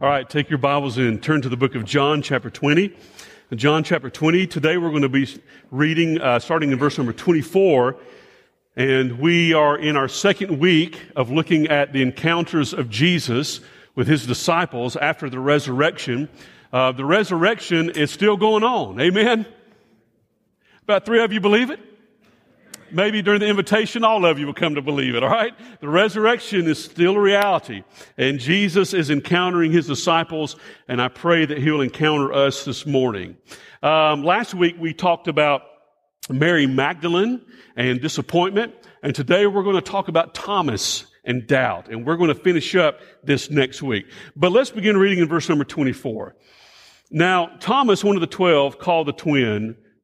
All right, take your Bibles and turn to the book of John, chapter 20. John, chapter 20. Today we're going to be reading, uh, starting in verse number 24. And we are in our second week of looking at the encounters of Jesus with his disciples after the resurrection. Uh, the resurrection is still going on. Amen? About three of you believe it? Maybe during the invitation, all of you will come to believe it, all right? The resurrection is still a reality. And Jesus is encountering his disciples, and I pray that he'll encounter us this morning. Um, last week, we talked about Mary Magdalene and disappointment, and today we're going to talk about Thomas and doubt, and we're going to finish up this next week. But let's begin reading in verse number 24. Now, Thomas, one of the twelve, called the twin,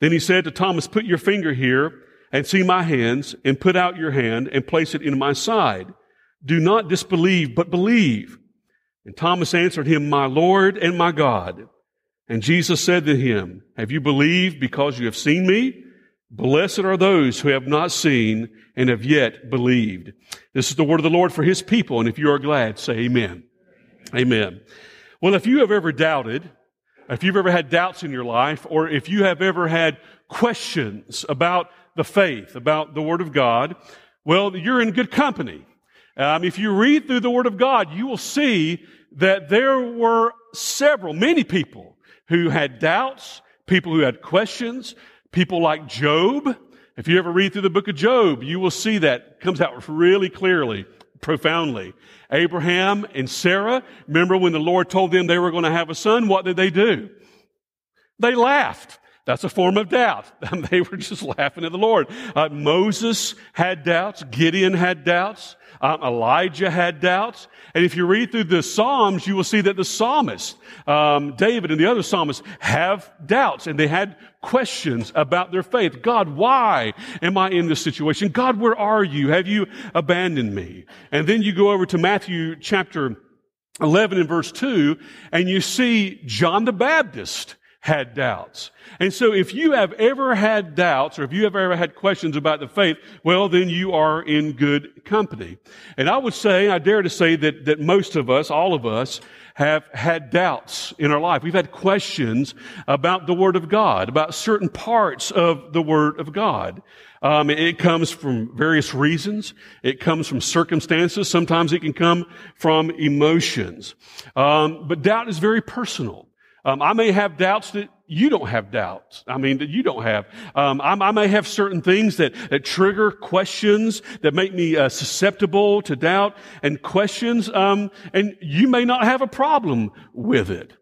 Then he said to Thomas, put your finger here and see my hands and put out your hand and place it in my side. Do not disbelieve, but believe. And Thomas answered him, my Lord and my God. And Jesus said to him, have you believed because you have seen me? Blessed are those who have not seen and have yet believed. This is the word of the Lord for his people. And if you are glad, say amen. Amen. Well, if you have ever doubted, if you've ever had doubts in your life, or if you have ever had questions about the faith, about the Word of God, well, you're in good company. Um, if you read through the Word of God, you will see that there were several, many people who had doubts, people who had questions, people like Job. If you ever read through the book of Job, you will see that comes out really clearly profoundly. Abraham and Sarah, remember when the Lord told them they were going to have a son, what did they do? They laughed. That's a form of doubt. they were just laughing at the Lord. Uh, Moses had doubts. Gideon had doubts. Um, Elijah had doubts. And if you read through the Psalms, you will see that the psalmist, um, David and the other psalmists have doubts and they had questions about their faith. God, why am I in this situation? God, where are you? Have you abandoned me? And then you go over to Matthew chapter 11 and verse 2 and you see John the Baptist had doubts. And so if you have ever had doubts or if you have ever had questions about the faith, well, then you are in good company. And I would say, I dare to say that, that most of us, all of us, have had doubts in our life. We've had questions about the Word of God, about certain parts of the Word of God. Um, it comes from various reasons. It comes from circumstances. Sometimes it can come from emotions. Um, but doubt is very personal. Um, I may have doubts that you don't have doubts. I mean, that you don't have. Um, I, I, may have certain things that, that trigger questions that make me uh, susceptible to doubt and questions, um, and you may not have a problem with it.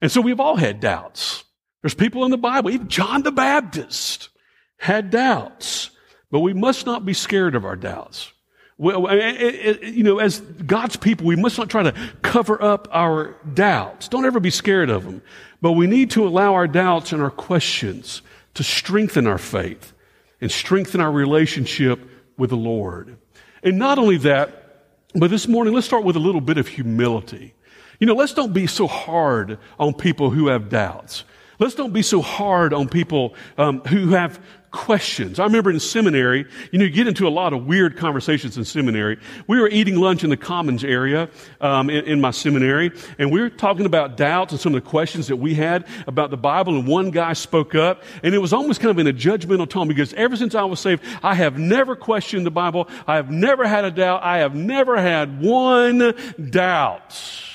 And so we've all had doubts. There's people in the Bible, even John the Baptist had doubts, but we must not be scared of our doubts. Well, you know, as God's people, we must not try to cover up our doubts. Don't ever be scared of them. But we need to allow our doubts and our questions to strengthen our faith and strengthen our relationship with the Lord. And not only that, but this morning, let's start with a little bit of humility. You know, let's don't be so hard on people who have doubts. Let's don't be so hard on people um, who have questions. I remember in seminary, you know, you get into a lot of weird conversations in seminary. We were eating lunch in the commons area um, in, in, my seminary, and we were talking about doubts and some of the questions that we had about the Bible. And one guy spoke up, and it was almost kind of in a judgmental tone because ever since I was saved, I have never questioned the Bible. I have never had a doubt. I have never had one doubt.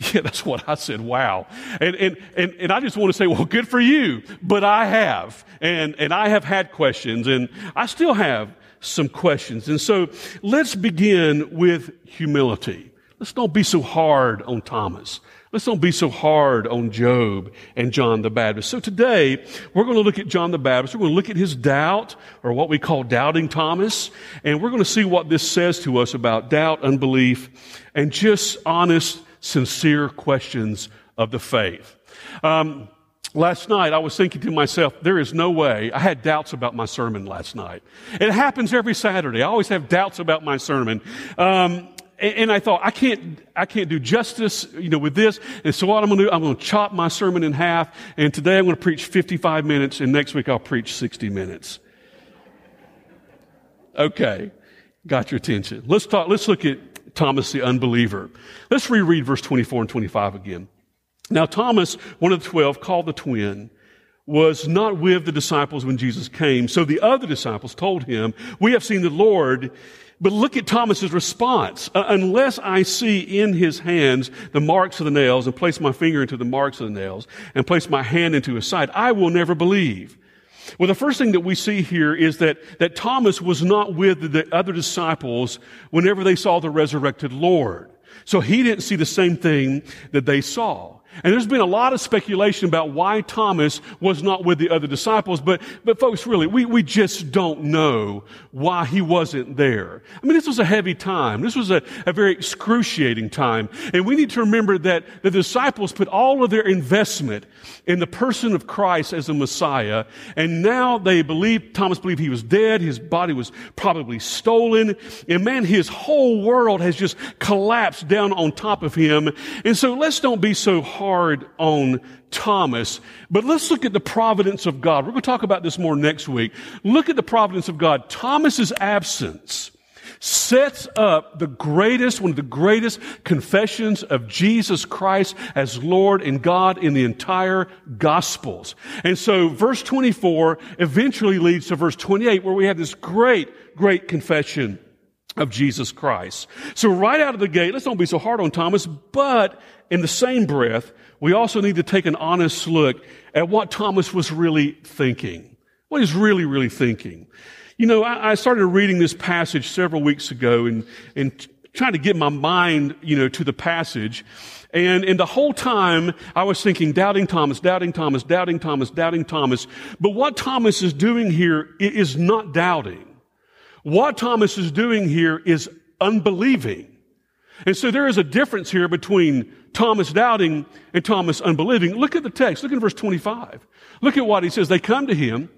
Yeah, that's what I said. Wow. And, and, and, and I just want to say, well, good for you. But I have. And, and I have had questions and I still have some questions. And so let's begin with humility. Let's don't be so hard on Thomas. Let's don't be so hard on Job and John the Baptist. So today, we're going to look at John the Baptist. We're going to look at his doubt, or what we call doubting Thomas, and we're going to see what this says to us about doubt, unbelief, and just honest sincere questions of the faith. Um, Last night, I was thinking to myself, there is no way. I had doubts about my sermon last night. It happens every Saturday. I always have doubts about my sermon. Um, and I thought, I can't, I can't do justice, you know, with this. And so what I'm going to do, I'm going to chop my sermon in half. And today I'm going to preach 55 minutes and next week I'll preach 60 minutes. Okay. Got your attention. Let's talk, let's look at Thomas the unbeliever. Let's reread verse 24 and 25 again. Now Thomas, one of the twelve, called the twin, was not with the disciples when Jesus came. So the other disciples told him, we have seen the Lord. But look at Thomas's response. Uh, unless I see in his hands the marks of the nails and place my finger into the marks of the nails and place my hand into his side, I will never believe. Well, the first thing that we see here is that, that Thomas was not with the other disciples whenever they saw the resurrected Lord. So he didn't see the same thing that they saw. And there's been a lot of speculation about why Thomas was not with the other disciples, but, but folks, really, we, we just don't know why he wasn't there. I mean, this was a heavy time. This was a, a very excruciating time. And we need to remember that the disciples put all of their investment in the person of Christ as the Messiah. And now they believe, Thomas believed he was dead. His body was probably stolen. And man, his whole world has just collapsed down on top of him. And so let's don't be so hard on Thomas, but let's look at the providence of God. We're going to talk about this more next week. Look at the providence of God. Thomas's absence sets up the greatest, one of the greatest confessions of Jesus Christ as Lord and God in the entire Gospels. And so verse 24 eventually leads to verse 28 where we have this great, great confession of Jesus Christ. So right out of the gate, let's don't be so hard on Thomas, but in the same breath, we also need to take an honest look at what Thomas was really thinking. What he's really, really thinking. You know, I, I started reading this passage several weeks ago and, and trying to get my mind, you know, to the passage. And, and the whole time I was thinking, doubting Thomas, doubting Thomas, doubting Thomas, doubting Thomas. But what Thomas is doing here is not doubting. What Thomas is doing here is unbelieving. And so there is a difference here between Thomas doubting and Thomas unbelieving. Look at the text. Look at verse 25. Look at what he says. They come to him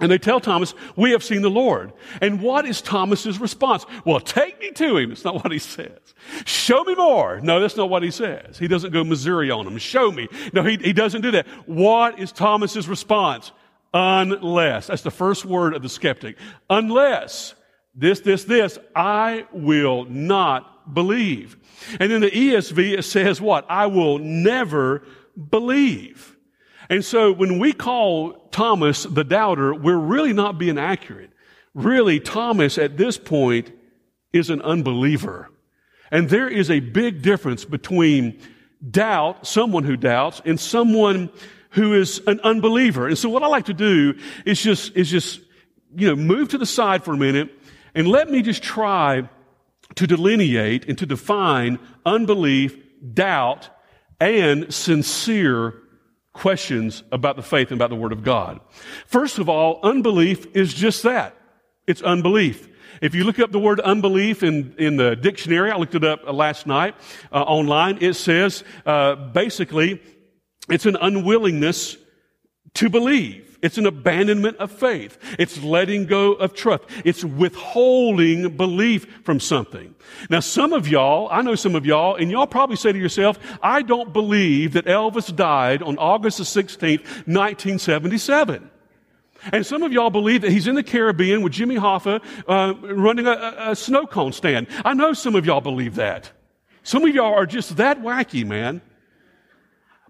and they tell Thomas, we have seen the Lord. And what is Thomas's response? Well, take me to him. It's not what he says. Show me more. No, that's not what he says. He doesn't go Missouri on him. Show me. No, he, he doesn't do that. What is Thomas's response? Unless. That's the first word of the skeptic. Unless this, this, this, I will not believe. And in the ESV, it says what? I will never believe. And so when we call Thomas the doubter, we're really not being accurate. Really, Thomas at this point is an unbeliever. And there is a big difference between doubt, someone who doubts, and someone who is an unbeliever. And so what I like to do is just, is just, you know, move to the side for a minute and let me just try to delineate and to define unbelief, doubt, and sincere questions about the faith and about the Word of God. First of all, unbelief is just that. It's unbelief. If you look up the word unbelief in, in the dictionary, I looked it up last night uh, online, it says uh, basically it's an unwillingness to believe. It's an abandonment of faith. It's letting go of trust. It's withholding belief from something. Now, some of y'all, I know some of y'all, and y'all probably say to yourself, I don't believe that Elvis died on August the 16th, 1977. And some of y'all believe that he's in the Caribbean with Jimmy Hoffa uh, running a, a snow cone stand. I know some of y'all believe that. Some of y'all are just that wacky, man.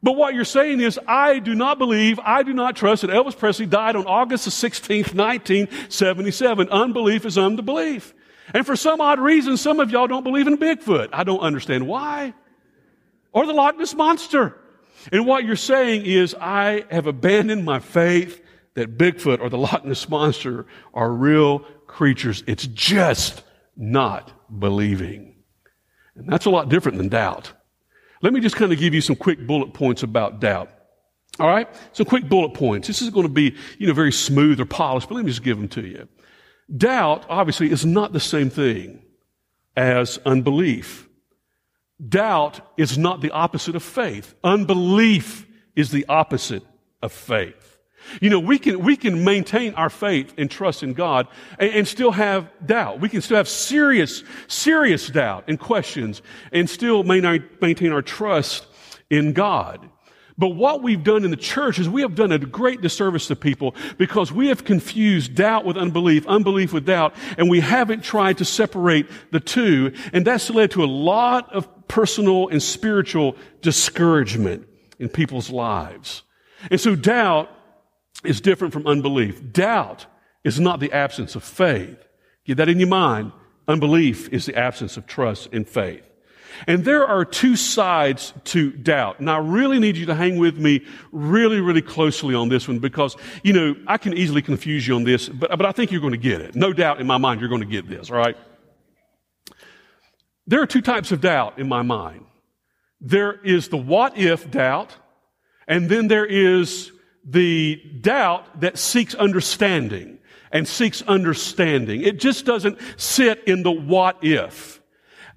But what you're saying is, I do not believe, I do not trust that Elvis Presley died on August the 16th, 1977. Unbelief is unbelief. And for some odd reason, some of y'all don't believe in Bigfoot. I don't understand why. Or the Loch Ness Monster. And what you're saying is, I have abandoned my faith that Bigfoot or the Loch Ness Monster are real creatures. It's just not believing. And that's a lot different than doubt. Let me just kind of give you some quick bullet points about doubt. All right? Some quick bullet points. This is going to be, you know, very smooth or polished, but let me just give them to you. Doubt, obviously, is not the same thing as unbelief. doubt is not the opposite of faith. Unbelief is the opposite of faith. You know, we can, we can maintain our faith and trust in God and, and, still have doubt. We can still have serious, serious doubt and questions and still maintain our trust in God. But what we've done in the church is we have done a great disservice to people because we have confused doubt with unbelief, unbelief with doubt, and we haven't tried to separate the two. And that's led to a lot of personal and spiritual discouragement in people's lives. And so doubt is different from unbelief. Doubt is not the absence of faith. Get that in your mind. Unbelief is the absence of trust and faith. And there are two sides to doubt. And I really need you to hang with me really, really closely on this one because, you know, I can easily confuse you on this, but, but I think you're going to get it. No doubt in my mind you're going to get this, all right? There are two types of doubt in my mind. There is the what if doubt, and then there is the doubt that seeks understanding and seeks understanding. It just doesn't sit in the what if.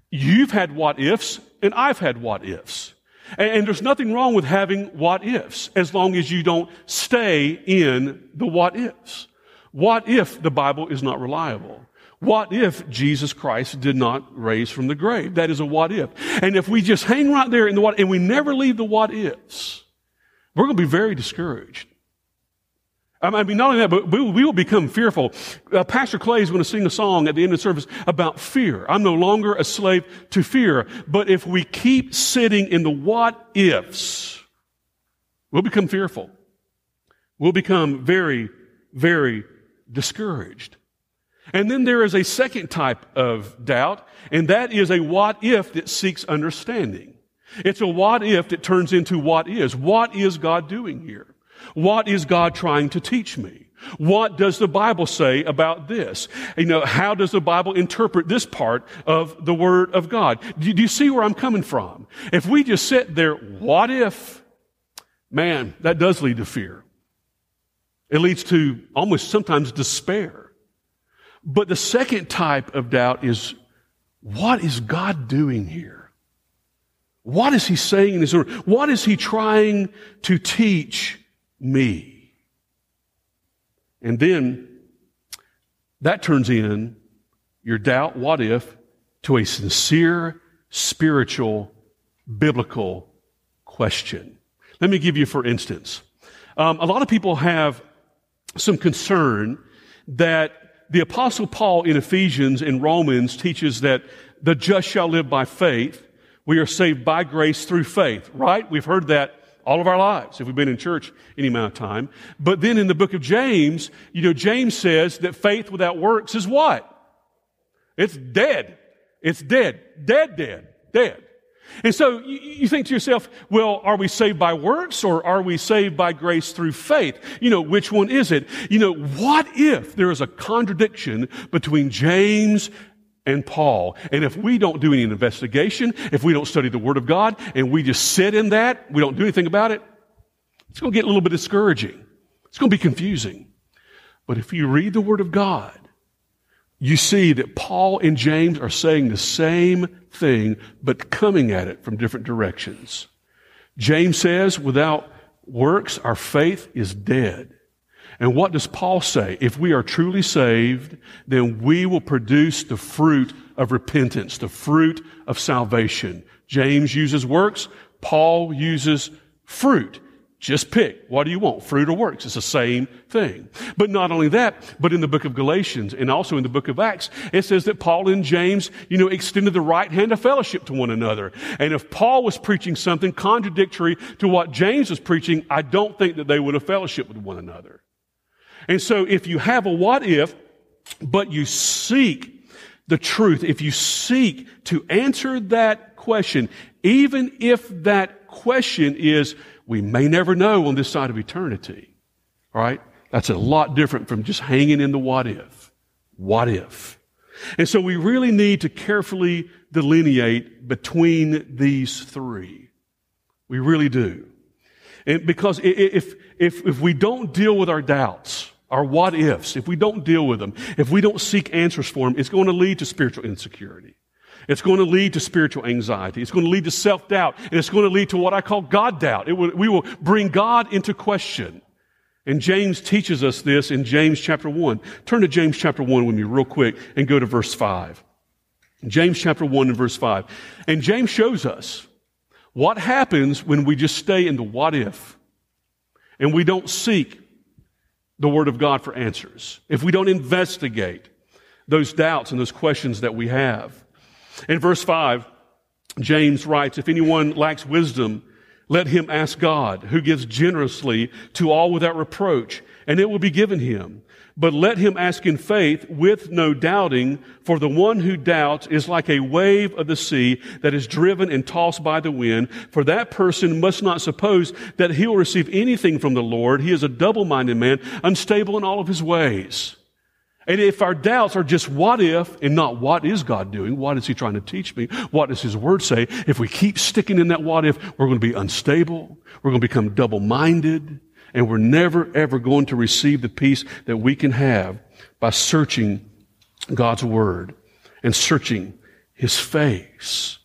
You've had what ifs, and I've had what ifs. And, and there's nothing wrong with having what ifs as long as you don't stay in the what ifs. What if the Bible is not reliable? What if Jesus Christ did not raise from the grave? That is a what if. And if we just hang right there in the what, and we never leave the what ifs, we're going to be very discouraged. I mean, not only that, but we will become fearful. Uh, Pastor Clay is going to sing a song at the end of the service about fear. I'm no longer a slave to fear. But if we keep sitting in the what ifs, we'll become fearful. We'll become very, very discouraged. And then there is a second type of doubt, and that is a what if that seeks understanding. It's a what if that turns into what is. What is God doing here? What is God trying to teach me? What does the Bible say about this? You know, how does the Bible interpret this part of the Word of God? Do, do you see where I'm coming from? If we just sit there, what if? Man, that does lead to fear. It leads to almost sometimes despair. But the second type of doubt is, what is God doing here? What is He saying in His Word? What is He trying to teach me. And then that turns in your doubt, what if, to a sincere, spiritual, biblical question. Let me give you, for instance, um, a lot of people have some concern that the apostle Paul in Ephesians and Romans teaches that the just shall live by faith. We are saved by grace through faith, right? We've heard that all of our lives if we've been in church any amount of time. But then in the book of James, you know, James says that faith without works is what? It's dead. It's dead. Dead, dead, dead. And so you, think to yourself, well, are we saved by works or are we saved by grace through faith? You know, which one is it? You know, what if there is a contradiction between James and Paul. And if we don't do any investigation, if we don't study the Word of God, and we just sit in that, we don't do anything about it, it's going to get a little bit discouraging. It's going to be confusing. But if you read the Word of God, you see that Paul and James are saying the same thing, but coming at it from different directions. James says, without works, our faith is dead. And what does Paul say? If we are truly saved, then we will produce the fruit of repentance, the fruit of salvation. James uses works. Paul uses fruit. Just pick. What do you want? Fruit or works? It's the same thing. But not only that, but in the book of Galatians and also in the book of Acts, it says that Paul and James, you know, extended the right hand of fellowship to one another. And if Paul was preaching something contradictory to what James was preaching, I don't think that they would have fellowship with one another. And so if you have a what if, but you seek the truth, if you seek to answer that question, even if that question is, we may never know on this side of eternity, all right? That's a lot different from just hanging in the what if. What if? And so we really need to carefully delineate between these three. We really do. And because if, if, if we don't deal with our doubts, our what ifs, if we don't deal with them, if we don't seek answers for them, it's going to lead to spiritual insecurity. It's going to lead to spiritual anxiety. It's going to lead to self-doubt. And it's going to lead to what I call God doubt. Will, we will bring God into question. And James teaches us this in James chapter 1. Turn to James chapter 1 with me real quick and go to verse 5. James chapter 1 and verse 5. And James shows us what happens when we just stay in the what if and we don't seek the Word of God for answers. If we don't investigate those doubts and those questions that we have. In verse 5, James writes, If anyone lacks wisdom, let him ask God, who gives generously to all without reproach, and it will be given him. But let him ask in faith with no doubting, for the one who doubts is like a wave of the sea that is driven and tossed by the wind. For that person must not suppose that he will receive anything from the Lord. He is a double-minded man, unstable in all of his ways. And if our doubts are just what if and not what is God doing, what is He trying to teach me, what does His Word say, if we keep sticking in that what if, we're going to be unstable, we're going to become double minded, and we're never ever going to receive the peace that we can have by searching God's Word and searching His face.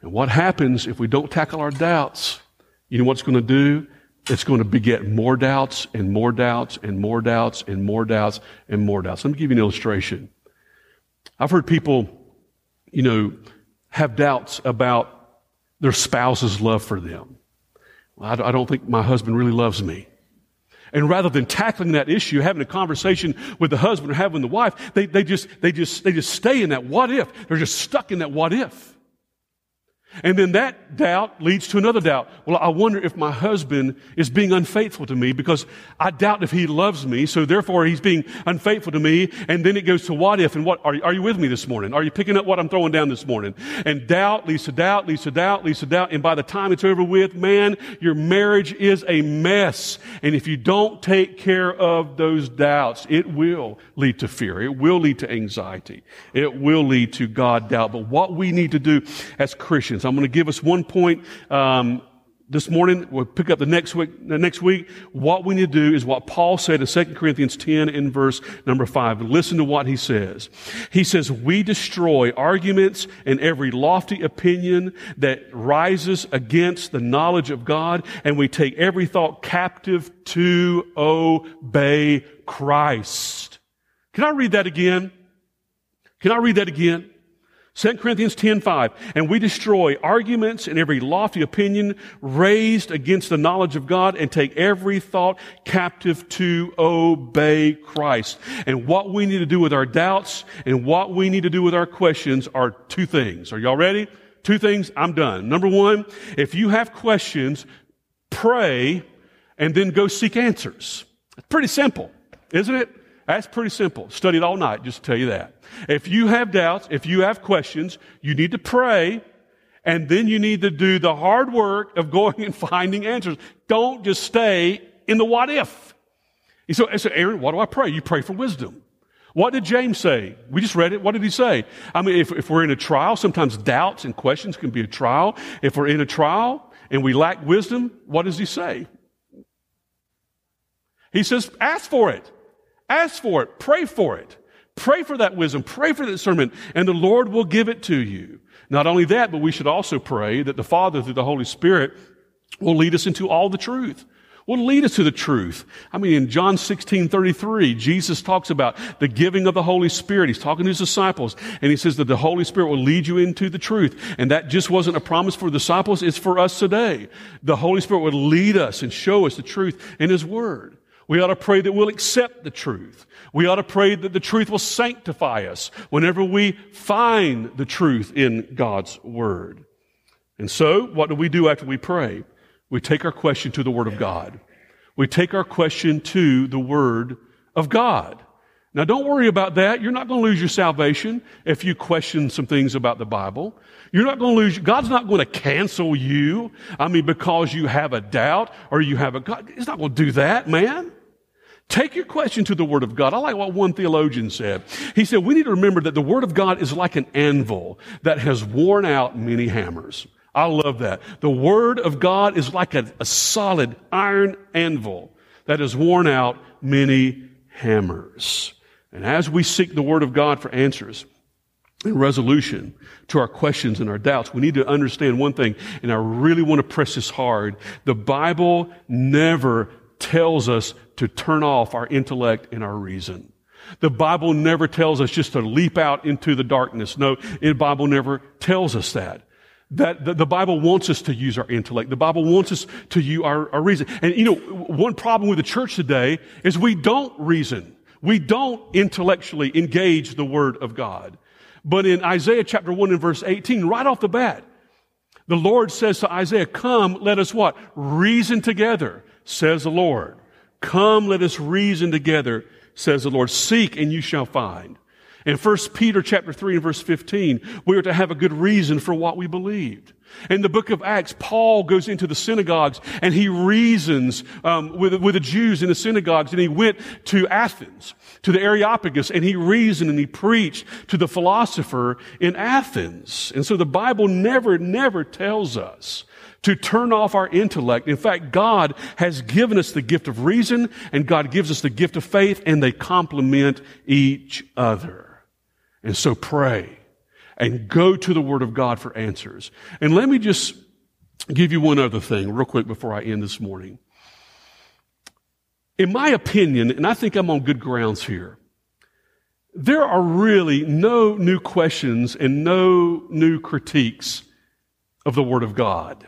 And what happens if we don't tackle our doubts? You know what it's going to do? It's going to beget more doubts and more doubts and more doubts and more doubts and more doubts. Let me give you an illustration. I've heard people, you know, have doubts about their spouse's love for them. I don't think my husband really loves me. And rather than tackling that issue, having a conversation with the husband or having the wife, they, they just, they just, they just stay in that what if. They're just stuck in that what if. And then that doubt leads to another doubt. Well, I wonder if my husband is being unfaithful to me because I doubt if he loves me, so therefore he's being unfaithful to me. And then it goes to what if and what are you, are you with me this morning? Are you picking up what I'm throwing down this morning? And doubt leads to doubt, leads to doubt, leads to doubt. And by the time it's over with, man, your marriage is a mess. And if you don't take care of those doubts, it will lead to fear. It will lead to anxiety. It will lead to God doubt. But what we need to do as Christians, I'm going to give us one point um, this morning. We'll pick up the next week. The next week, what we need to do is what Paul said in 2 Corinthians 10 in verse number 5. Listen to what he says. He says, We destroy arguments and every lofty opinion that rises against the knowledge of God, and we take every thought captive to obey Christ. Can I read that again? Can I read that again? 2 Corinthians 10:5 and we destroy arguments and every lofty opinion raised against the knowledge of God and take every thought captive to obey Christ. And what we need to do with our doubts and what we need to do with our questions are two things. Are y'all ready? Two things, I'm done. Number 1, if you have questions, pray and then go seek answers. It's pretty simple, isn't it? That's pretty simple. Studied all night, just to tell you that. If you have doubts, if you have questions, you need to pray, and then you need to do the hard work of going and finding answers. Don't just stay in the what if. So, so Aaron, what do I pray? You pray for wisdom. What did James say? We just read it. What did he say? I mean, if, if we're in a trial, sometimes doubts and questions can be a trial. If we're in a trial and we lack wisdom, what does he say? He says, ask for it. Ask for it. Pray for it. Pray for that wisdom. Pray for that discernment, and the Lord will give it to you. Not only that, but we should also pray that the Father, through the Holy Spirit, will lead us into all the truth. Will lead us to the truth. I mean, in John 16, 33, Jesus talks about the giving of the Holy Spirit. He's talking to his disciples, and he says that the Holy Spirit will lead you into the truth. And that just wasn't a promise for the disciples, it's for us today. The Holy Spirit will lead us and show us the truth in His Word. We ought to pray that we'll accept the truth. We ought to pray that the truth will sanctify us whenever we find the truth in God's Word. And so, what do we do after we pray? We take our question to the Word of God. We take our question to the Word of God. Now, don't worry about that. You're not going to lose your salvation if you question some things about the Bible. You're not going to lose, God's not going to cancel you. I mean, because you have a doubt or you have a God. He's not going to do that, man. Take your question to the Word of God. I like what one theologian said. He said, we need to remember that the Word of God is like an anvil that has worn out many hammers. I love that. The Word of God is like a, a solid iron anvil that has worn out many hammers. And as we seek the Word of God for answers, and resolution to our questions and our doubts, we need to understand one thing, and I really want to press this hard. The Bible never tells us to turn off our intellect and our reason. The Bible never tells us just to leap out into the darkness. No, the Bible never tells us that. That the, Bible wants us to use our intellect. The Bible wants us to use our, our reason. And you know, one problem with the church today is we don't reason. We don't intellectually engage the Word of God. But in Isaiah chapter 1 and verse 18, right off the bat, the Lord says to Isaiah, come, let us what? Reason together, says the Lord. Come, let us reason together, says the Lord. Seek and you shall find. In 1 Peter chapter 3 and verse 15, we are to have a good reason for what we believed. In the book of Acts, Paul goes into the synagogues and he reasons um, with, with the Jews in the synagogues, and he went to Athens, to the Areopagus, and he reasoned and he preached to the philosopher in Athens. And so the Bible never, never tells us to turn off our intellect. In fact, God has given us the gift of reason and God gives us the gift of faith and they complement each other. And so pray and go to the Word of God for answers. And let me just give you one other thing real quick before I end this morning. In my opinion, and I think I'm on good grounds here, there are really no new questions and no new critiques of the Word of God.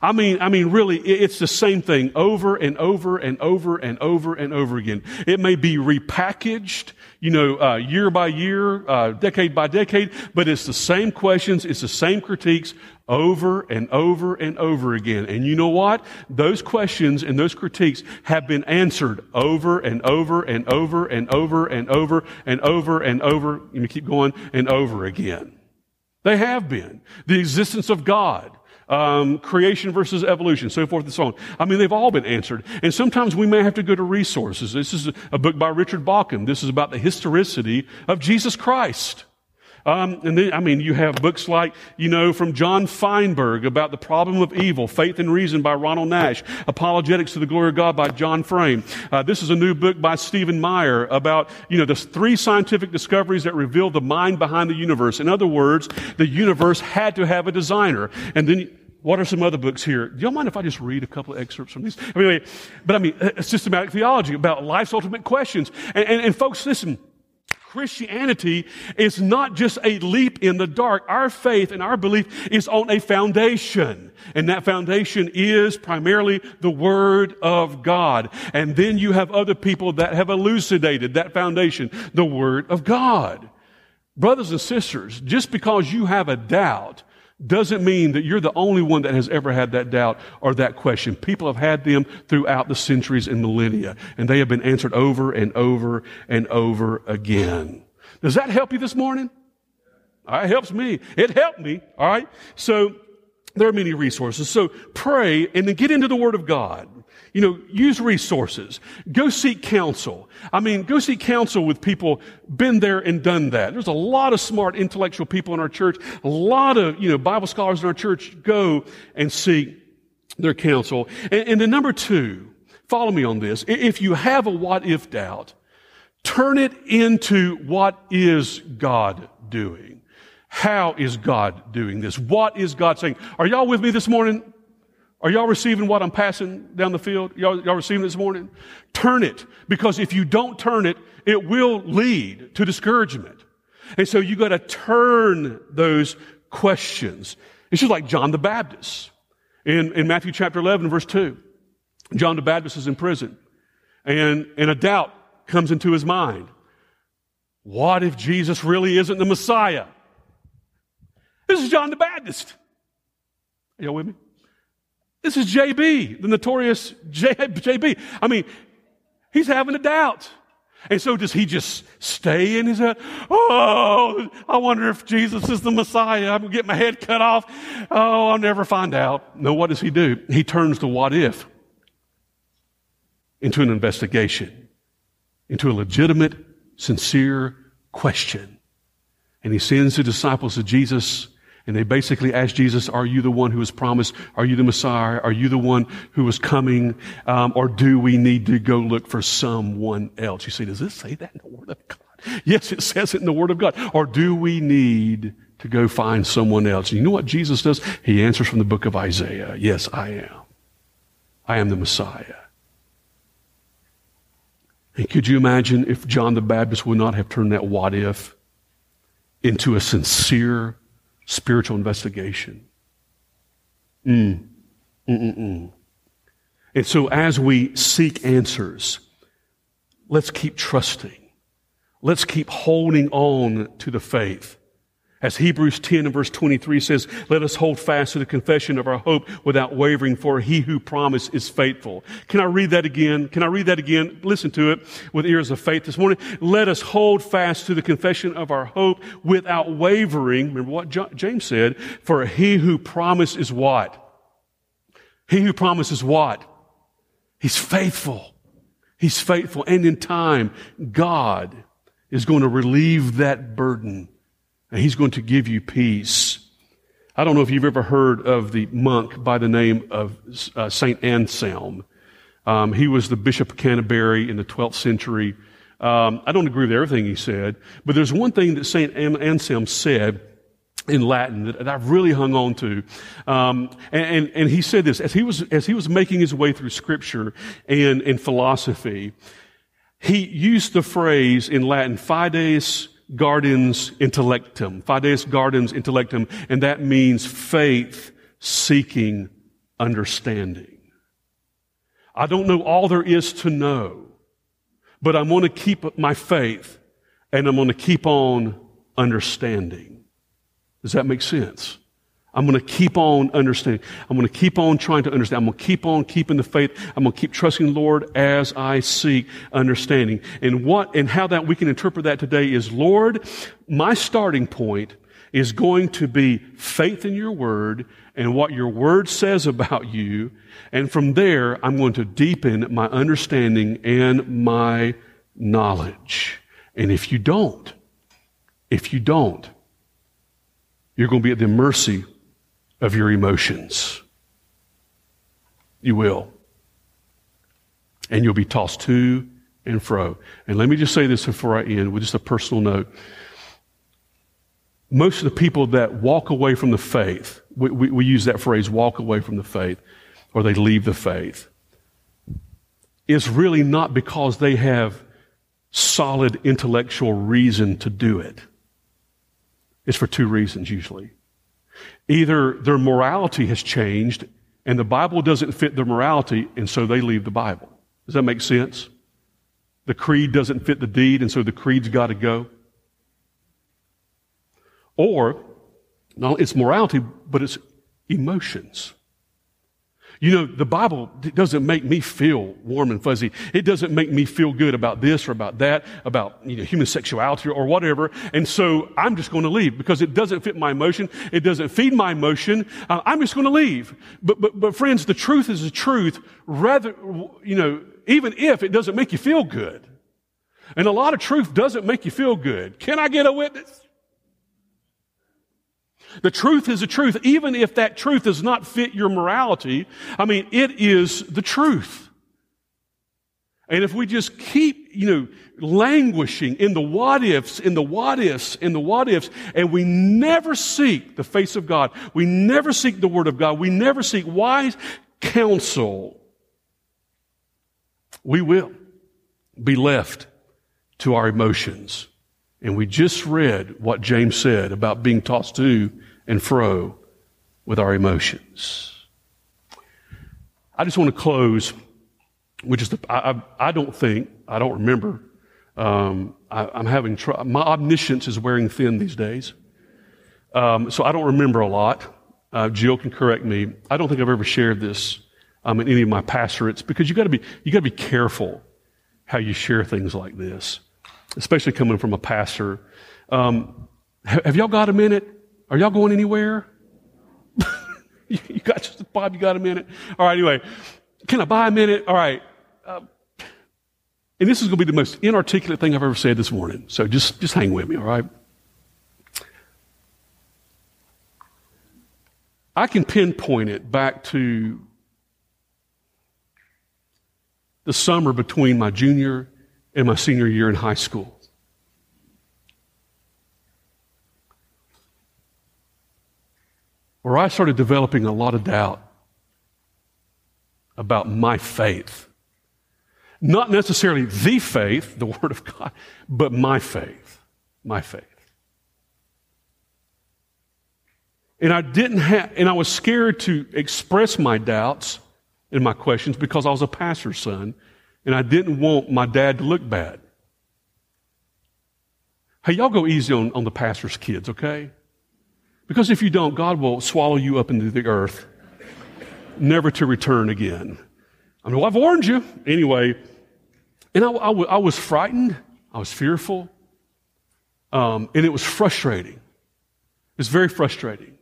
I mean, I mean, really, it's the same thing over and over and over and over and over again. It may be repackaged you know, uh, year by year, uh, decade by decade, but it's the same questions, it's the same critiques over and over and over again. And you know what? Those questions and those critiques have been answered over and over and over and over and over and over and over. You keep going and over again. They have been. The existence of God um, creation versus evolution, so forth and so on. I mean, they've all been answered. And sometimes we may have to go to resources. This is a book by Richard Bauckham. This is about the historicity of Jesus Christ. Um, and then, I mean, you have books like, you know, from John Feinberg about the problem of evil, Faith and Reason by Ronald Nash, Apologetics to the Glory of God by John Frame. Uh, this is a new book by Stephen Meyer about, you know, the three scientific discoveries that reveal the mind behind the universe. In other words, the universe had to have a designer. And then what are some other books here? Do y'all mind if I just read a couple of excerpts from these? I mean, but I mean, systematic theology about life's ultimate questions. And, and, and folks, listen, Christianity is not just a leap in the dark. Our faith and our belief is on a foundation. And that foundation is primarily the Word of God. And then you have other people that have elucidated that foundation, the Word of God. Brothers and sisters, just because you have a doubt doesn't mean that you're the only one that has ever had that doubt or that question. People have had them throughout the centuries and millennia, and they have been answered over and over and over again. Does that help you this morning? Ah, it helps me. It helped me. All right. So there are many resources. So pray and then get into the Word of God. You know, use resources. Go seek counsel. I mean, go seek counsel with people been there and done that. There's a lot of smart intellectual people in our church. A lot of, you know, Bible scholars in our church go and seek their counsel. And, and then number two, follow me on this. If you have a what if doubt, turn it into what is God doing? How is God doing this? What is God saying? Are y'all with me this morning? Are y'all receiving what I'm passing down the field? Y'all, y'all receiving this morning? Turn it. Because if you don't turn it, it will lead to discouragement. And so you got to turn those questions. It's just like John the Baptist in, in Matthew chapter 11, verse 2. John the Baptist is in prison and, and a doubt comes into his mind. What if Jesus really isn't the Messiah? This is John the Baptist. Are y'all with me? This is JB, the notorious J, JB. I mean, he's having a doubt. And so does he just stay in his head? Oh, I wonder if Jesus is the Messiah. I'm going to get my head cut off. Oh, I'll never find out. No, what does he do? He turns the what if into an investigation, into a legitimate, sincere question. And he sends the disciples of Jesus and they basically asked Jesus, Are you the one who was promised? Are you the Messiah? Are you the one who was coming? Um, or do we need to go look for someone else? You see, does this say that in the Word of God? Yes, it says it in the Word of God. Or do we need to go find someone else? And you know what Jesus does? He answers from the book of Isaiah. Yes, I am. I am the Messiah. And could you imagine if John the Baptist would not have turned that what if into a sincere spiritual investigation? Mm. Mm-mm-mm. And so as we seek answers, let's keep trusting. Let's keep holding on to the faith. As Hebrews 10 and verse 23 says, let us hold fast to the confession of our hope without wavering, for he who promised is faithful. Can I read that again? Can I read that again? Listen to it with ears of faith this morning. Let us hold fast to the confession of our hope without wavering. Remember what James said, for he who promised is what? He who promises what? He's faithful. He's faithful. And in time, God is going to relieve that burden and He's going to give you peace. I don't know if you've ever heard of the monk by the name of uh, Saint Anselm. Um, he was the Bishop of Canterbury in the 12th century. Um, I don't agree with everything he said, but there's one thing that Saint Anselm said in Latin that, that I've really hung on to. Um, and, and, and, he said this as he was as he was making his way through Scripture and, and philosophy. He used the phrase in Latin "fides quaerens intellectum," "fides quaerens intellectum," and that means faith seeking understanding. I don't know all there is to know, but I'm going to keep my faith and I'm going to keep on understanding. Does that make sense? I'm going to keep on understanding. I'm going to keep on trying to understand. I'm going to keep on keeping the faith. I'm going to keep trusting the Lord as I seek understanding. And what and how that we can interpret that today is, Lord, my starting point is going to be faith in your word and what your word says about you. And from there, I'm going to deepen my understanding and my knowledge. And if you don't, if you don't, you're going to be at the mercy of your emotions. You will. And you'll be tossed to and fro. And let me just say this before I end with just a personal note. Most of the people that walk away from the faith, we, we, we use that phrase, walk away from the faith, or they leave the faith, is really not because they have solid intellectual reason to do it. It's for two reasons usually. Either their morality has changed and the Bible doesn't fit their morality, and so they leave the Bible. Does that make sense? The creed doesn't fit the deed, and so the creed's got to go. Or, no, it's morality, but it's emotions. You know, the Bible doesn't make me feel warm and fuzzy. It doesn't make me feel good about this or about that, about you know, human sexuality or whatever. And so I'm just going to leave because it doesn't fit my emotion. It doesn't feed my emotion. Uh, I'm just going to leave. But, but, but friends, the truth is the truth rather, you know, even if it doesn't make you feel good. And a lot of truth doesn't make you feel good. Can I get a witness? The truth is the truth, even if that truth does not fit your morality. I mean, it is the truth. And if we just keep, you know, languishing in the what ifs, in the what ifs, in the what ifs, and we never seek the face of God, we never seek the Word of God, we never seek wise counsel, we will be left to our emotions. And we just read what James said about being tossed to and fro with our emotions. I just want to close with just, I, I, I don't think, I don't remember, um, I, am having, tr- my omniscience is wearing thin these days. Um, so I don't remember a lot. Uh, Jill can correct me. I don't think I've ever shared this um, in any of my pastorates because you got to be you got to be careful how you share things like this especially coming from a pastor. Um, have y'all got a minute? Are y'all going anywhere? you got just a, Bob. You got a minute? All right. Anyway, can I buy a minute? All right. Uh, and this is going to be the most inarticulate thing I've ever said this morning. So just just hang with me. All right. I can pinpoint it back to the summer between my junior in my senior year in high school. Where I started developing a lot of doubt about my faith. Not necessarily the faith, the Word of God, but my faith. My faith. And I didn't have, and I was scared to express my doubts and my questions because I was a pastor's son and I didn't want my dad to look bad. Hey, y'all go easy on, on the pastor's kids, okay? Because if you don't, God will swallow you up into the earth, never to return again. I mean, well, I've warned you. Anyway, and I, I, was frightened. I was fearful. Um, and it was frustrating. It was very frustrating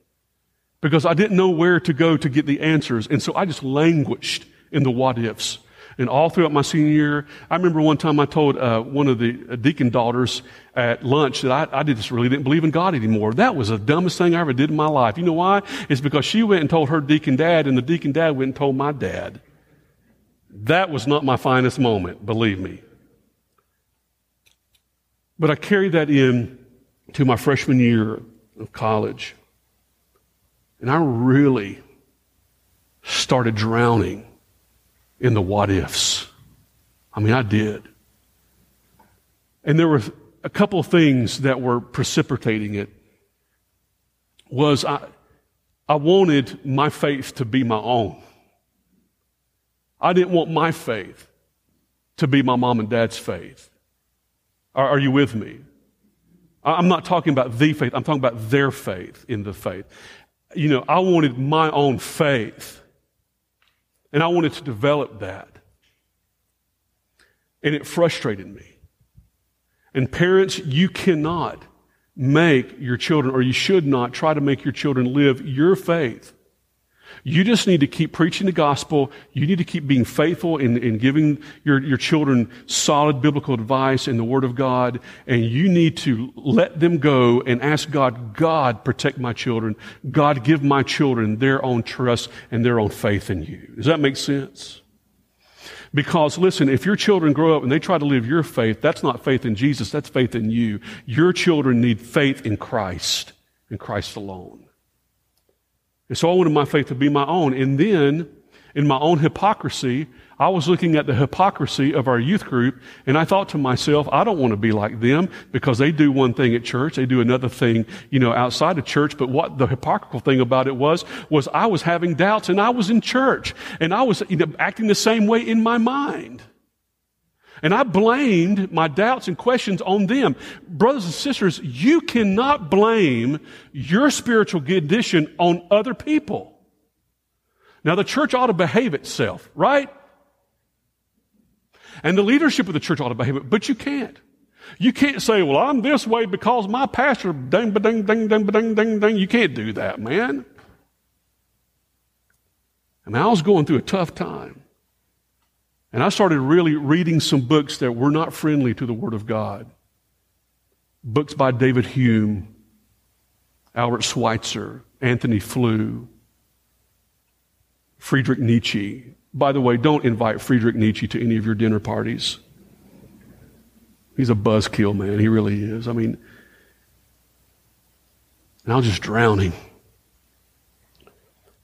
because I didn't know where to go to get the answers. And so I just languished in the what ifs. And all throughout my senior year, I remember one time I told uh, one of the deacon daughters at lunch that I, I just really didn't believe in God anymore. That was the dumbest thing I ever did in my life. You know why? It's because she went and told her deacon dad, and the deacon dad went and told my dad. That was not my finest moment, believe me. But I carried that in to my freshman year of college. And I really started drowning in the what ifs. I mean, I did. And there were a couple of things that were precipitating it. Was I, I wanted my faith to be my own. I didn't want my faith to be my mom and dad's faith. Are, are you with me? I'm not talking about the faith, I'm talking about their faith in the faith. You know, I wanted my own faith, and I wanted to develop that. And it frustrated me. And parents, you cannot make your children, or you should not try to make your children live your faith you just need to keep preaching the gospel. You need to keep being faithful in, in giving your, your children solid biblical advice in the Word of God. And you need to let them go and ask God, God, protect my children. God, give my children their own trust and their own faith in you. Does that make sense? Because listen, if your children grow up and they try to live your faith, that's not faith in Jesus, that's faith in you. Your children need faith in Christ, in Christ alone. And so I wanted my faith to be my own. And then, in my own hypocrisy, I was looking at the hypocrisy of our youth group, and I thought to myself, I don't want to be like them because they do one thing at church, they do another thing, you know, outside of church. But what the hypocritical thing about it was, was I was having doubts and I was in church and I was you know, acting the same way in my mind. And I blamed my doubts and questions on them. Brothers and sisters, you cannot blame your spiritual condition on other people. Now, the church ought to behave itself, right? And the leadership of the church ought to behave it, but you can't. You can't say, well, I'm this way because my pastor, ding, ding, ding, ding, ding, ding, ding. You can't do that, man. I mean, I was going through a tough time. And I started really reading some books that were not friendly to the Word of God. Books by David Hume, Albert Schweitzer, Antony Flew, Friedrich Nietzsche. By the way, don't invite Friedrich Nietzsche to any of your dinner parties. He's a buzzkill, man. He really is. I mean, and I was just drowning.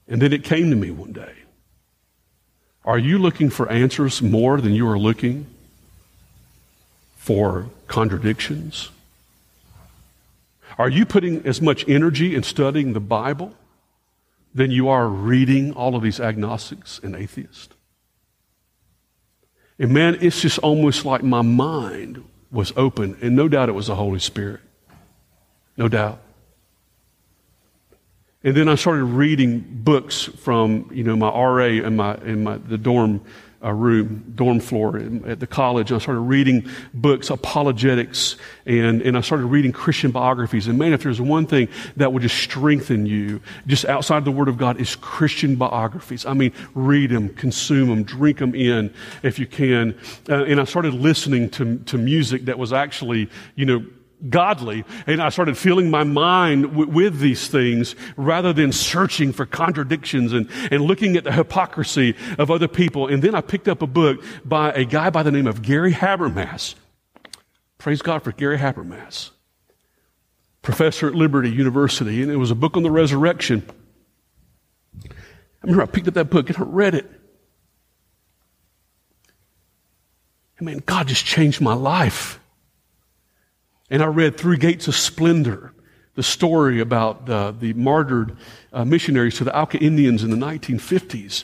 And then it came to me one day. Are you looking for answers more than you are looking for contradictions? Are you putting as much energy in studying the Bible than you are reading all of these agnostics and atheists? And man, it's just almost like my mind was open, and no doubt it was the Holy Spirit. No doubt. And then I started reading books from, you know, my RA in my, in my, the dorm uh, room, dorm floor at the college. And I started reading books, apologetics, and, and I started reading Christian biographies. And man, if there's one thing that would just strengthen you, just outside the Word of God, is Christian biographies. I mean, read them, consume them, drink them in if you can. Uh, and I started listening to, to music that was actually, you know, godly. And I started filling my mind w- with these things rather than searching for contradictions and, and looking at the hypocrisy of other people. And then I picked up a book by a guy by the name of Gary Habermas. Praise God for Gary Habermas. Professor at Liberty University. And it was a book on the resurrection. I remember I picked up that book and I read it. And man, God just changed my life. And I read Through Gates of Splendor, the story about the, the martyred uh, missionaries to the Auca Indians in the 1950s.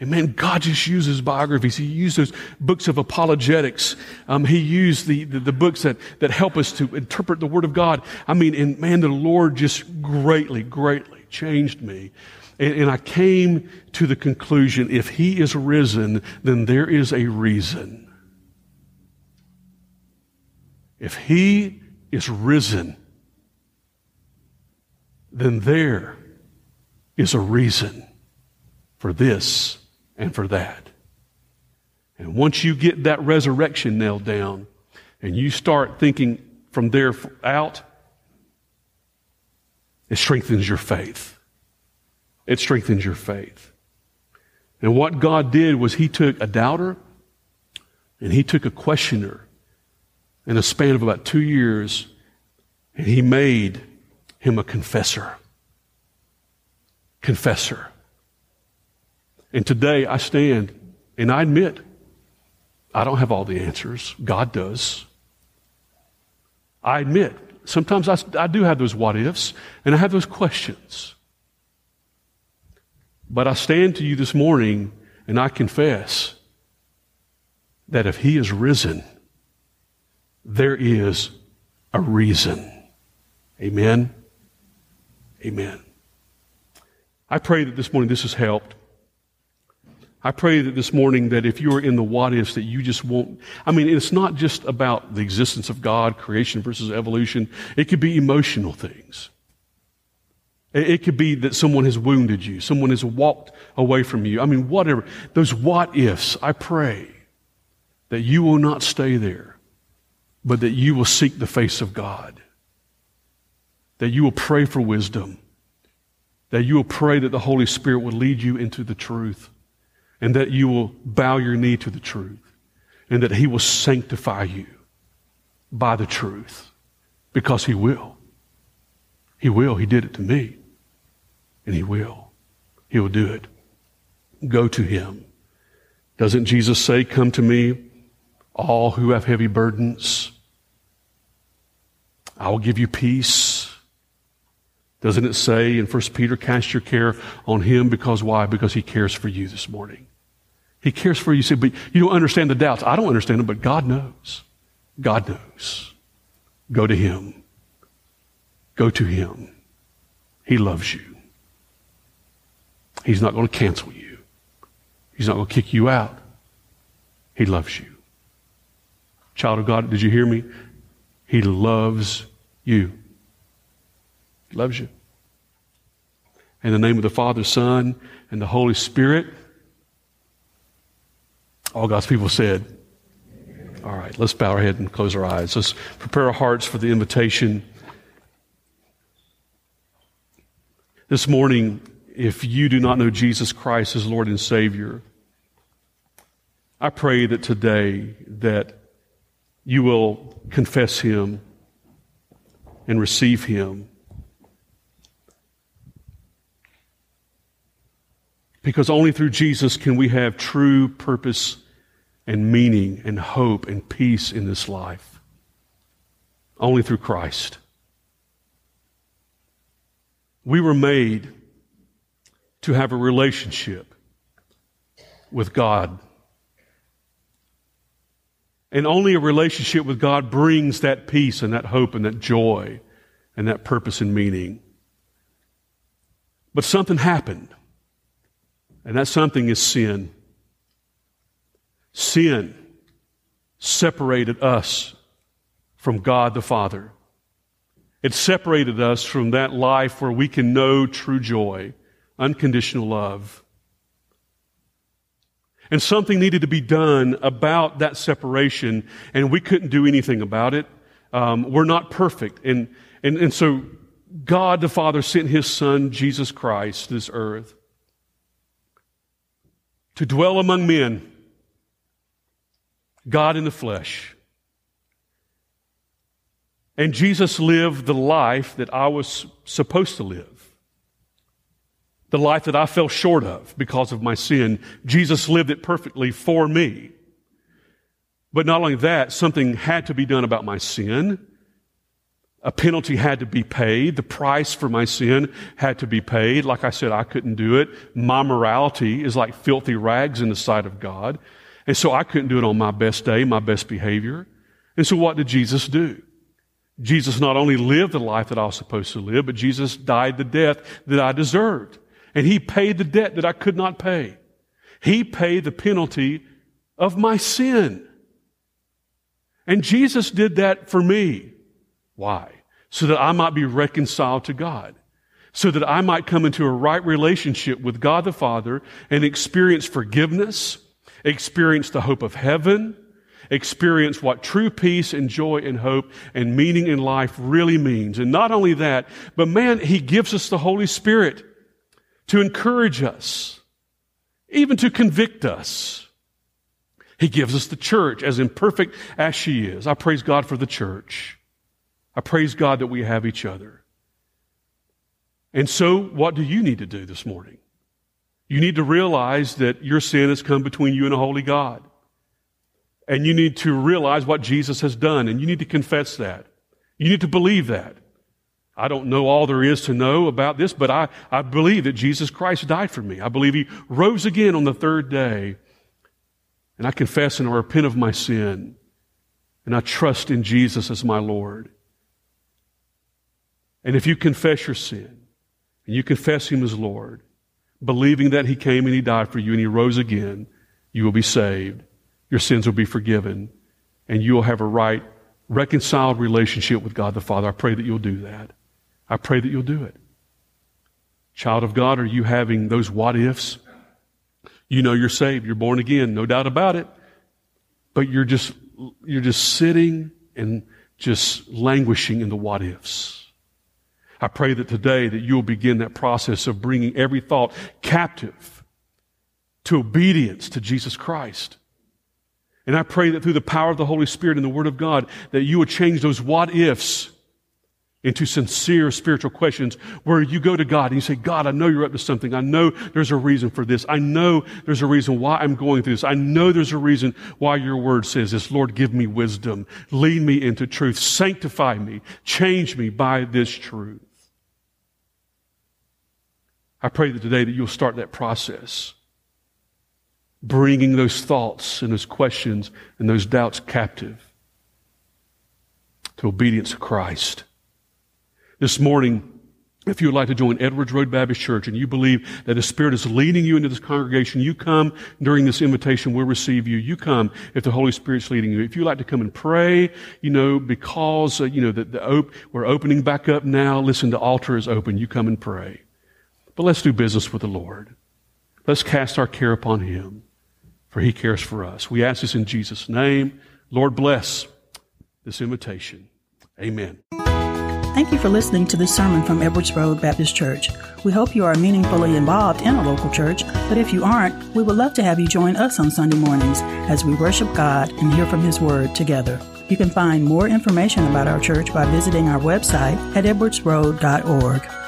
And man, God just uses biographies. He used those books of apologetics. Um, he used the, the, the, books that, that help us to interpret the Word of God. I mean, and man, the Lord just greatly, greatly changed me. And, and I came to the conclusion if He is risen, then there is a reason. If He is risen, then there is a reason for this and for that. And once you get that resurrection nailed down and you start thinking from there out, it strengthens your faith. It strengthens your faith. And what God did was He took a doubter and He took a questioner in a span of about two years, and He made him a confessor. Confessor. And today I stand and I admit I don't have all the answers. God does. I admit sometimes I, I do have those what ifs and I have those questions. But I stand to you this morning and I confess that if He is risen, there is a reason. Amen. Amen. I pray that this morning this has helped. I pray that this morning that if you're in the what ifs, that you just won't. I mean, it's not just about the existence of God, creation versus evolution. It could be emotional things. It could be that someone has wounded you, someone has walked away from you. I mean, whatever. Those what ifs, I pray that you will not stay there, but that you will seek the face of God, that you will pray for wisdom, that you will pray that the Holy Spirit will lead you into the truth and that you will bow your knee to the truth and that He will sanctify you by the truth because He will. He will. He did it to me and He will. He will do it. Go to Him. Doesn't Jesus say, Come to me, all who have heavy burdens? I will give you peace. Doesn't it say in 1 Peter, cast your care on him because why? Because he cares for you this morning. He cares for you. See, but you don't understand the doubts. I don't understand them, but God knows. God knows. Go to him. Go to him. He loves you. He's not going to cancel you. He's not going to kick you out. He loves you. Child of God, did you hear me? He loves you loves you. In the name of the Father, Son, and the Holy Spirit, all God's people said, All right, let's bow our head and close our eyes. Let's prepare our hearts for the invitation. This morning, if you do not know Jesus Christ as Lord and Savior, I pray that today that you will confess Him and receive Him Because only through Jesus can we have true purpose and meaning and hope and peace in this life. Only through Christ. We were made to have a relationship with God. And only a relationship with God brings that peace and that hope and that joy and that purpose and meaning. But something happened. And that something is sin. Sin separated us from God the Father. It separated us from that life where we can know true joy, unconditional love. And something needed to be done about that separation, and we couldn't do anything about it. Um, we're not perfect. And, and, and so God the Father sent His Son, Jesus Christ, to this earth to dwell among men, God in the flesh. And Jesus lived the life that I was supposed to live the life that I fell short of because of my sin. Jesus lived it perfectly for me. But not only that, something had to be done about my sin. A penalty had to be paid. The price for my sin had to be paid. Like I said, I couldn't do it. My morality is like filthy rags in the sight of God. And so I couldn't do it on my best day, my best behavior. And so what did Jesus do? Jesus not only lived the life that I was supposed to live, but Jesus died the death that I deserved. And he paid the debt that I could not pay. He paid the penalty of my sin. And Jesus did that for me. Why? So that I might be reconciled to God. So that I might come into a right relationship with God the Father and experience forgiveness, experience the hope of heaven, experience what true peace and joy and hope and meaning in life really means. And not only that, but man, He gives us the Holy Spirit to encourage us, even to convict us. He gives us the church, as imperfect as she is. I praise God for the church. I praise God that we have each other. And so, what do you need to do this morning? You need to realize that your sin has come between you and a holy God. And you need to realize what Jesus has done, and you need to confess that. You need to believe that. I don't know all there is to know about this, but I, I believe that Jesus Christ died for me. I believe He rose again on the third day. And I confess and I repent of my sin. And I trust in Jesus as my Lord. And if you confess your sin and you confess Him as Lord, believing that He came and He died for you and He rose again, you will be saved. Your sins will be forgiven. And you will have a right, reconciled relationship with God the Father. I pray that you'll do that. I pray that you'll do it. Child of God, are you having those what ifs? You know you're saved, you're born again, no doubt about it. But you're just, you're just sitting and just languishing in the what ifs. I pray that today that you'll begin that process of bringing every thought captive to obedience to Jesus Christ. And I pray that through the power of the Holy Spirit and the Word of God, that you will change those what ifs into sincere spiritual questions where you go to God and you say, God, I know you're up to something. I know there's a reason for this. I know there's a reason why I'm going through this. I know there's a reason why your word says this. Lord, give me wisdom. Lead me into truth. Sanctify me. Change me by this truth. I pray that today that you'll start that process. Bringing those thoughts and those questions and those doubts captive to obedience to Christ. This morning, if you would like to join Edwards Road Baptist Church and you believe that the Spirit is leading you into this congregation, you come during this invitation. We'll receive you. You come if the Holy Spirit's leading you. If you'd like to come and pray, you know, because, uh, you know, the, the op- we're opening back up now. Listen, the altar is open. You come and pray. But let's do business with the Lord. Let's cast our care upon Him, for He cares for us. We ask this in Jesus' name. Lord, bless this invitation. Amen. Thank you for listening to this sermon from Edwards Road Baptist Church. We hope you are meaningfully involved in a local church, but if you aren't, we would love to have you join us on Sunday mornings as we worship God and hear from His Word together. You can find more information about our church by visiting our website at edwardsroad.org.